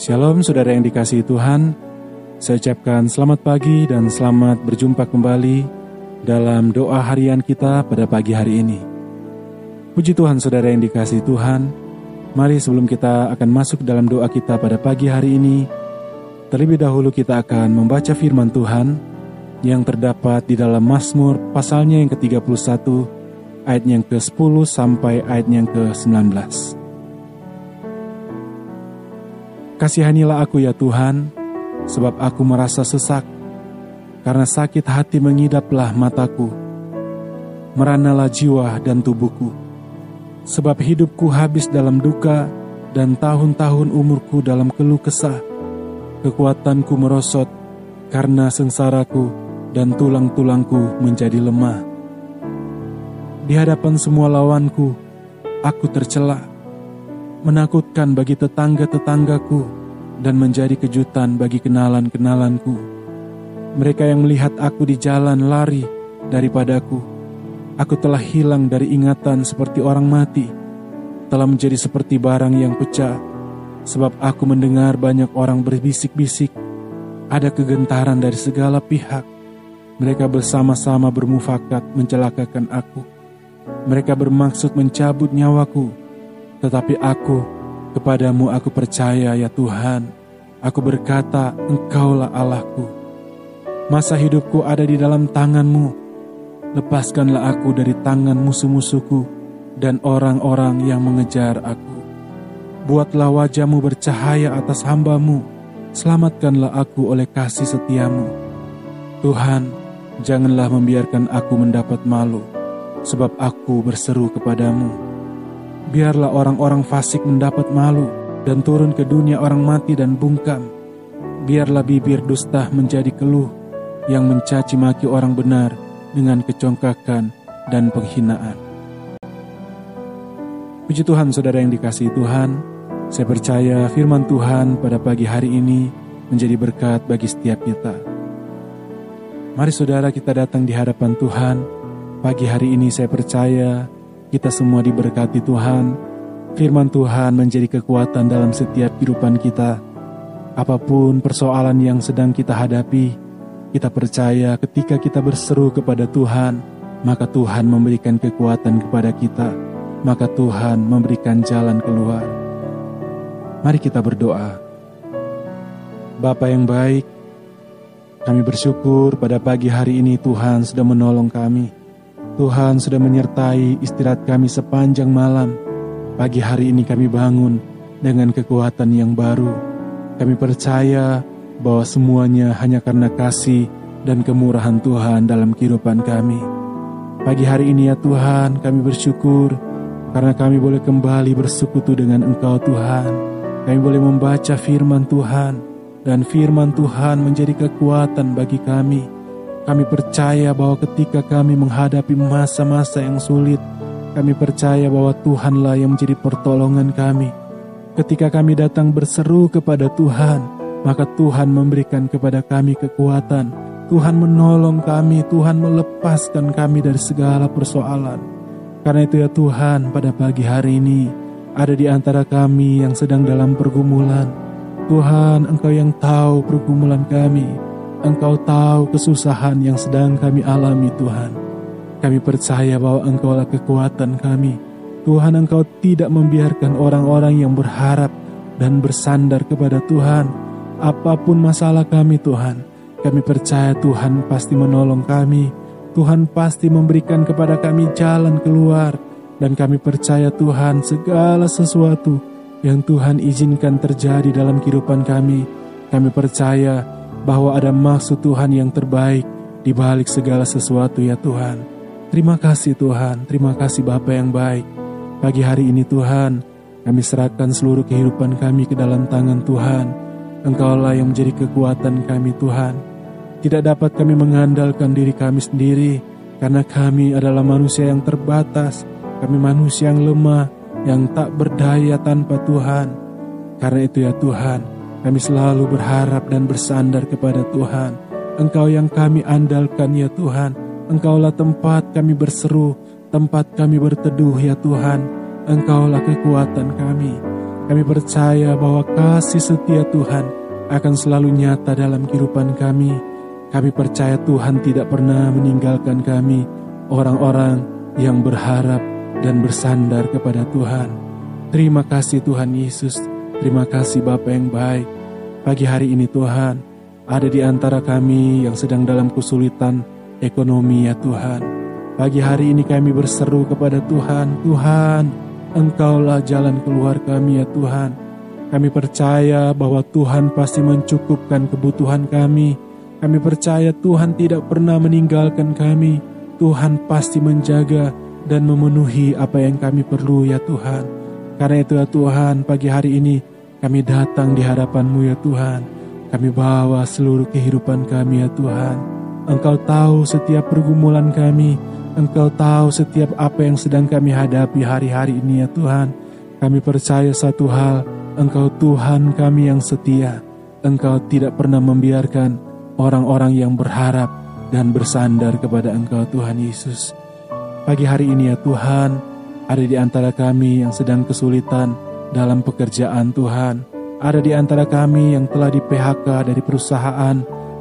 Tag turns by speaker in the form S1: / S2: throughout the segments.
S1: Shalom saudara yang dikasihi Tuhan, saya ucapkan selamat pagi dan selamat berjumpa kembali dalam doa harian kita pada pagi hari ini. Puji Tuhan saudara yang dikasihi Tuhan, mari sebelum kita akan masuk dalam doa kita pada pagi hari ini, terlebih dahulu kita akan membaca firman Tuhan yang terdapat di dalam Mazmur pasalnya yang ke-31 ayat yang ke-10 sampai ayat yang ke-19. Kasihanilah aku ya Tuhan, sebab aku merasa sesak, karena sakit hati mengidaplah mataku. Meranalah jiwa dan tubuhku, sebab hidupku habis dalam duka dan tahun-tahun umurku dalam keluh kesah. Kekuatanku merosot karena sengsaraku dan tulang-tulangku menjadi lemah. Di hadapan semua lawanku, aku tercela menakutkan bagi tetangga-tetanggaku, dan menjadi kejutan bagi kenalan-kenalanku. Mereka yang melihat aku di jalan lari daripadaku. Aku telah hilang dari ingatan seperti orang mati, telah menjadi seperti barang yang pecah, sebab aku mendengar banyak orang berbisik-bisik. Ada kegentaran dari segala pihak. Mereka bersama-sama bermufakat mencelakakan aku. Mereka bermaksud mencabut nyawaku tetapi aku, kepadamu aku percaya ya Tuhan. Aku berkata, Engkaulah Allahku. Masa hidupku ada di dalam tanganmu. Lepaskanlah aku dari tangan musuh-musuhku dan orang-orang yang mengejar aku. Buatlah wajahmu bercahaya atas hambamu. Selamatkanlah aku oleh kasih setiamu. Tuhan, janganlah membiarkan aku mendapat malu, sebab aku berseru kepadamu biarlah orang-orang fasik mendapat malu dan turun ke dunia orang mati dan bungkam. Biarlah bibir dusta menjadi keluh yang mencaci maki orang benar dengan kecongkakan dan penghinaan. Puji Tuhan saudara yang dikasihi Tuhan, saya percaya firman Tuhan pada pagi hari ini menjadi berkat bagi setiap kita. Mari saudara kita datang di hadapan Tuhan. Pagi hari ini saya percaya kita semua diberkati Tuhan. Firman Tuhan menjadi kekuatan dalam setiap kehidupan kita. Apa pun persoalan yang sedang kita hadapi, kita percaya ketika kita berseru kepada Tuhan, maka Tuhan memberikan kekuatan kepada kita, maka Tuhan memberikan jalan keluar. Mari kita berdoa. Bapa yang baik, kami bersyukur pada pagi hari ini Tuhan sudah menolong kami. Tuhan sudah menyertai istirahat kami sepanjang malam. Pagi hari ini kami bangun dengan kekuatan yang baru. Kami percaya bahwa semuanya hanya karena kasih dan kemurahan Tuhan dalam kehidupan kami. Pagi hari ini ya Tuhan, kami bersyukur karena kami boleh kembali bersekutu dengan Engkau Tuhan. Kami boleh membaca firman Tuhan dan firman Tuhan menjadi kekuatan bagi kami kami percaya bahwa ketika kami menghadapi masa-masa yang sulit, kami percaya bahwa Tuhanlah yang menjadi pertolongan kami. Ketika kami datang berseru kepada Tuhan, maka Tuhan memberikan kepada kami kekuatan. Tuhan menolong kami, Tuhan melepaskan kami dari segala persoalan. Karena itu ya Tuhan, pada pagi hari ini ada di antara kami yang sedang dalam pergumulan. Tuhan, Engkau yang tahu pergumulan kami. Engkau tahu kesusahan yang sedang kami alami Tuhan. Kami percaya bahwa Engkaulah kekuatan kami. Tuhan Engkau tidak membiarkan orang-orang yang berharap dan bersandar kepada Tuhan. Apa pun masalah kami Tuhan, kami percaya Tuhan pasti menolong kami. Tuhan pasti memberikan kepada kami jalan keluar. Dan kami percaya Tuhan segala sesuatu yang Tuhan izinkan terjadi dalam kehidupan kami. Kami percaya bahwa ada maksud Tuhan yang terbaik di balik segala sesuatu ya Tuhan. Terima kasih Tuhan, terima kasih Bapa yang baik. Pagi hari ini Tuhan, kami serahkan seluruh kehidupan kami ke dalam tangan Tuhan. Engkaulah yang menjadi kekuatan kami Tuhan. Tidak dapat kami mengandalkan diri kami sendiri, karena kami adalah manusia yang terbatas. Kami manusia yang lemah, yang tak berdaya tanpa Tuhan. Karena itu ya Tuhan, kami selalu berharap dan bersandar kepada Tuhan. Engkau yang kami andalkan ya Tuhan. Engkaulah tempat kami berseru, tempat kami berteduh ya Tuhan. Engkaulah kekuatan kami. Kami percaya bahwa kasih setia Tuhan akan selalu nyata dalam kehidupan kami. Kami percaya Tuhan tidak pernah meninggalkan kami, orang-orang yang berharap dan bersandar kepada Tuhan. Terima kasih Tuhan Yesus, terima kasih Bapa yang baik. Pagi hari ini Tuhan, ada di antara kami yang sedang dalam kesulitan ekonomi ya Tuhan. Pagi hari ini kami berseru kepada Tuhan, Tuhan, Engkaulah jalan keluar kami ya Tuhan. Kami percaya bahwa Tuhan pasti mencukupkan kebutuhan kami. Kami percaya Tuhan tidak pernah meninggalkan kami. Tuhan pasti menjaga dan memenuhi apa yang kami perlu ya Tuhan. Karena itu ya Tuhan, pagi hari ini kami datang di hadapan-Mu ya Tuhan. Kami bawa seluruh kehidupan kami ya Tuhan. Engkau tahu setiap pergumulan kami. Engkau tahu setiap apa yang sedang kami hadapi hari-hari ini ya Tuhan. Kami percaya satu hal, Engkau Tuhan kami yang setia. Engkau tidak pernah membiarkan orang-orang yang berharap dan bersandar kepada Engkau Tuhan Yesus. Pagi hari ini ya Tuhan, ada di antara kami yang sedang kesulitan dalam pekerjaan Tuhan. Ada di antara kami yang telah di PHK dari perusahaan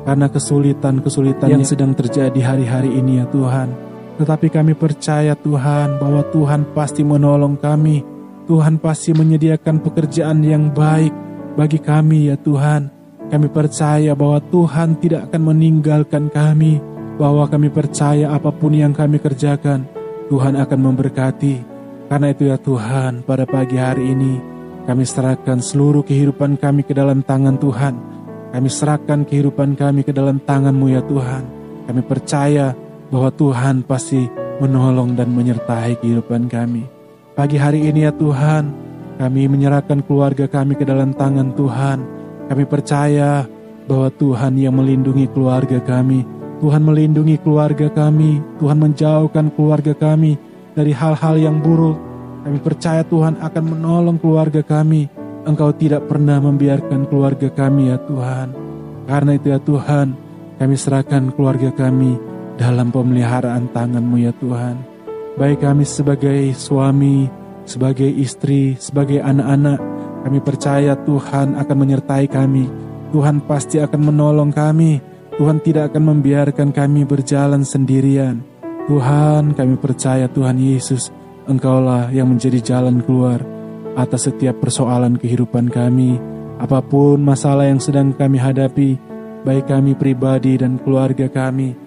S1: karena kesulitan-kesulitan yang sedang terjadi hari-hari ini ya Tuhan. Tetapi kami percaya Tuhan bahwa Tuhan pasti menolong kami. Tuhan pasti menyediakan pekerjaan yang baik bagi kami ya Tuhan. Kami percaya bahwa Tuhan tidak akan meninggalkan kami bahwa kami percaya apa pun yang kami kerjakan, Tuhan akan memberkati. Karena itu ya Tuhan, pada pagi hari ini kami serahkan seluruh kehidupan kami ke dalam tangan Tuhan. Kami serahkan kehidupan kami ke dalam tangan-Mu ya Tuhan. Kami percaya bahwa Tuhan pasti menolong dan menyertai kehidupan kami. Pagi hari ini ya Tuhan, kami menyerahkan keluarga kami ke dalam tangan Tuhan. Kami percaya bahwa Tuhan yang melindungi keluarga kami, Tuhan melindungi keluarga kami, Tuhan menjauhkan keluarga kami dari hal-hal yang buruk. Kami percaya Tuhan akan menolong keluarga kami. Engkau tidak pernah membiarkan keluarga kami ya Tuhan. Karena itu ya Tuhan, kami serahkan keluarga kami dalam pemeliharaan tangan-Mu ya Tuhan. Baik kami sebagai suami, sebagai istri, sebagai anak-anak, kami percaya Tuhan akan menyertai kami. Tuhan pasti akan menolong kami. Tuhan tidak akan membiarkan kami berjalan sendirian. Tuhan, kami percaya Tuhan Yesus, Engkaulah yang menjadi jalan keluar atas setiap persoalan kehidupan kami, apa pun masalah yang sedang kami hadapi, baik kami pribadi dan keluarga kami.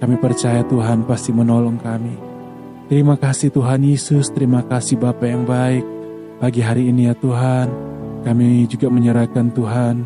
S1: Kami percaya Tuhan pasti menolong kami. Terima kasih Tuhan Yesus, terima kasih Bapa yang baik. Pagi hari ini ya Tuhan, kami juga menyerahkan Tuhan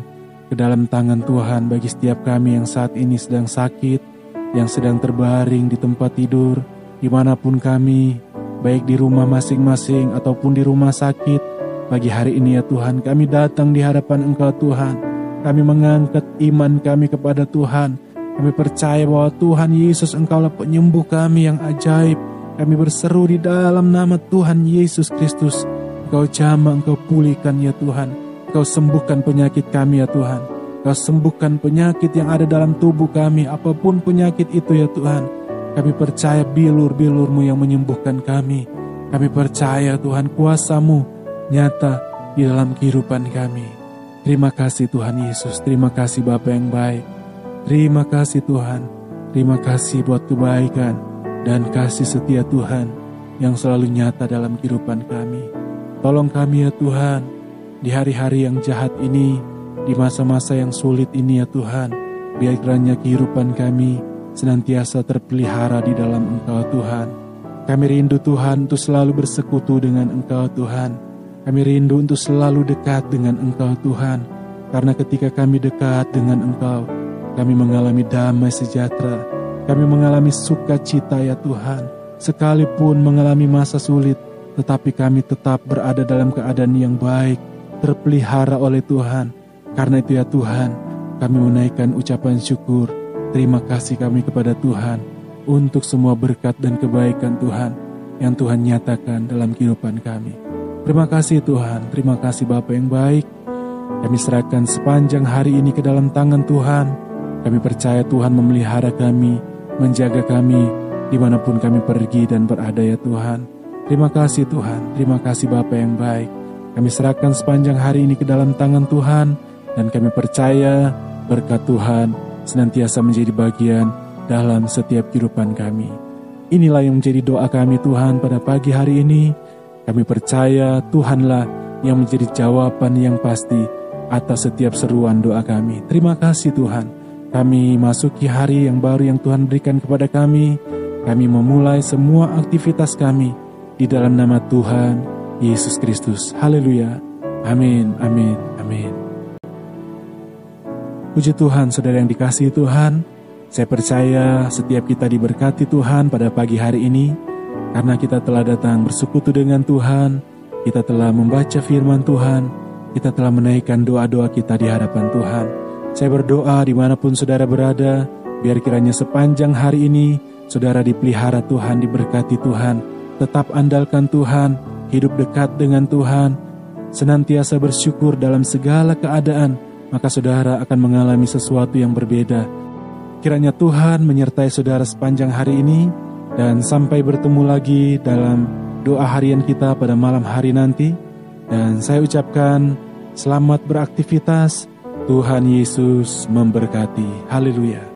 S1: ke dalam tangan Tuhan bagi setiap kami yang saat ini sedang sakit, yang sedang terbaring di tempat tidur, di mana pun kami, baik di rumah masing-masing ataupun di rumah sakit. Pagi hari ini ya Tuhan, kami datang di hadapan Engkau Tuhan. Kami mengangkat iman kami kepada Tuhan. Kami percaya bahwa Tuhan Yesus Engkaulah penyembuh kami yang ajaib. Kami berseru di dalam nama Tuhan Yesus Kristus. Engkau jamah, Engkau pulihkan ya Tuhan. Kau sembuhkan penyakit kami ya Tuhan. Kau sembuhkan penyakit yang ada dalam tubuh kami, apa pun penyakit itu ya Tuhan. Kami percaya bilur-bilurmu yang menyembuhkan kami. Kami percaya Tuhan kuasamu nyata di dalam kehidupan kami. Terima kasih Tuhan Yesus, terima kasih Bapa yang baik. Terima kasih Tuhan, terima kasih buat kebaikan dan kasih setia Tuhan yang selalu nyata dalam kehidupan kami. Tolong kami ya Tuhan, di hari-hari yang jahat ini, di masa-masa yang sulit ini ya Tuhan, biar kiranya kehidupan kami senantiasa terpelihara di dalam Engkau Tuhan. Kami rindu Tuhan untuk selalu bersekutu dengan Engkau Tuhan. Kami rindu untuk selalu dekat dengan Engkau Tuhan. Karena ketika kami dekat dengan Engkau, kami mengalami damai sejahtera. Kami mengalami sukacita ya Tuhan. Sekalipun mengalami masa sulit, tetapi kami tetap berada dalam keadaan yang baik terpelihara oleh Tuhan. Karena itu ya Tuhan, kami menaikkan ucapan syukur. Terima kasih kami kepada Tuhan untuk semua berkat dan kebaikan Tuhan yang Tuhan nyatakan dalam kehidupan kami. Terima kasih Tuhan, terima kasih Bapa yang baik. Kami serahkan sepanjang hari ini ke dalam tangan Tuhan. Kami percaya Tuhan memelihara kami, menjaga kami di mana pun kami pergi dan berada ya Tuhan. Terima kasih Tuhan, terima kasih Bapa yang baik. Kami serahkan sepanjang hari ini ke dalam tangan Tuhan, dan kami percaya berkat Tuhan senantiasa menjadi bagian dalam setiap kehidupan kami. Inilah yang menjadi doa kami Tuhan pada pagi hari ini. Kami percaya Tuhanlah yang menjadi jawaban yang pasti atas setiap seruan doa kami. Terima kasih Tuhan. Kami masuki hari yang baru yang Tuhan berikan kepada kami. Kami memulai semua aktivitas kami di dalam nama Tuhan Yesus Kristus. Haleluya. Amin, amin, amin. Puji Tuhan, saudara yang dikasihi Tuhan. Saya percaya setiap kita diberkati Tuhan pada pagi hari ini, karena kita telah datang bersekutu dengan Tuhan, kita telah membaca firman Tuhan, kita telah menaikkan doa-doa kita di hadapan Tuhan. Saya berdoa di mana pun saudara berada, biar kiranya sepanjang hari ini, saudara dipelihara Tuhan, diberkati Tuhan, tetap andalkan Tuhan, hidup dekat dengan Tuhan, senantiasa bersyukur dalam segala keadaan, maka saudara akan mengalami sesuatu yang berbeda. Kiranya Tuhan menyertai saudara sepanjang hari ini, dan sampai bertemu lagi dalam doa harian kita pada malam hari nanti. Dan saya ucapkan selamat beraktivitas, Tuhan Yesus memberkati. Haleluya.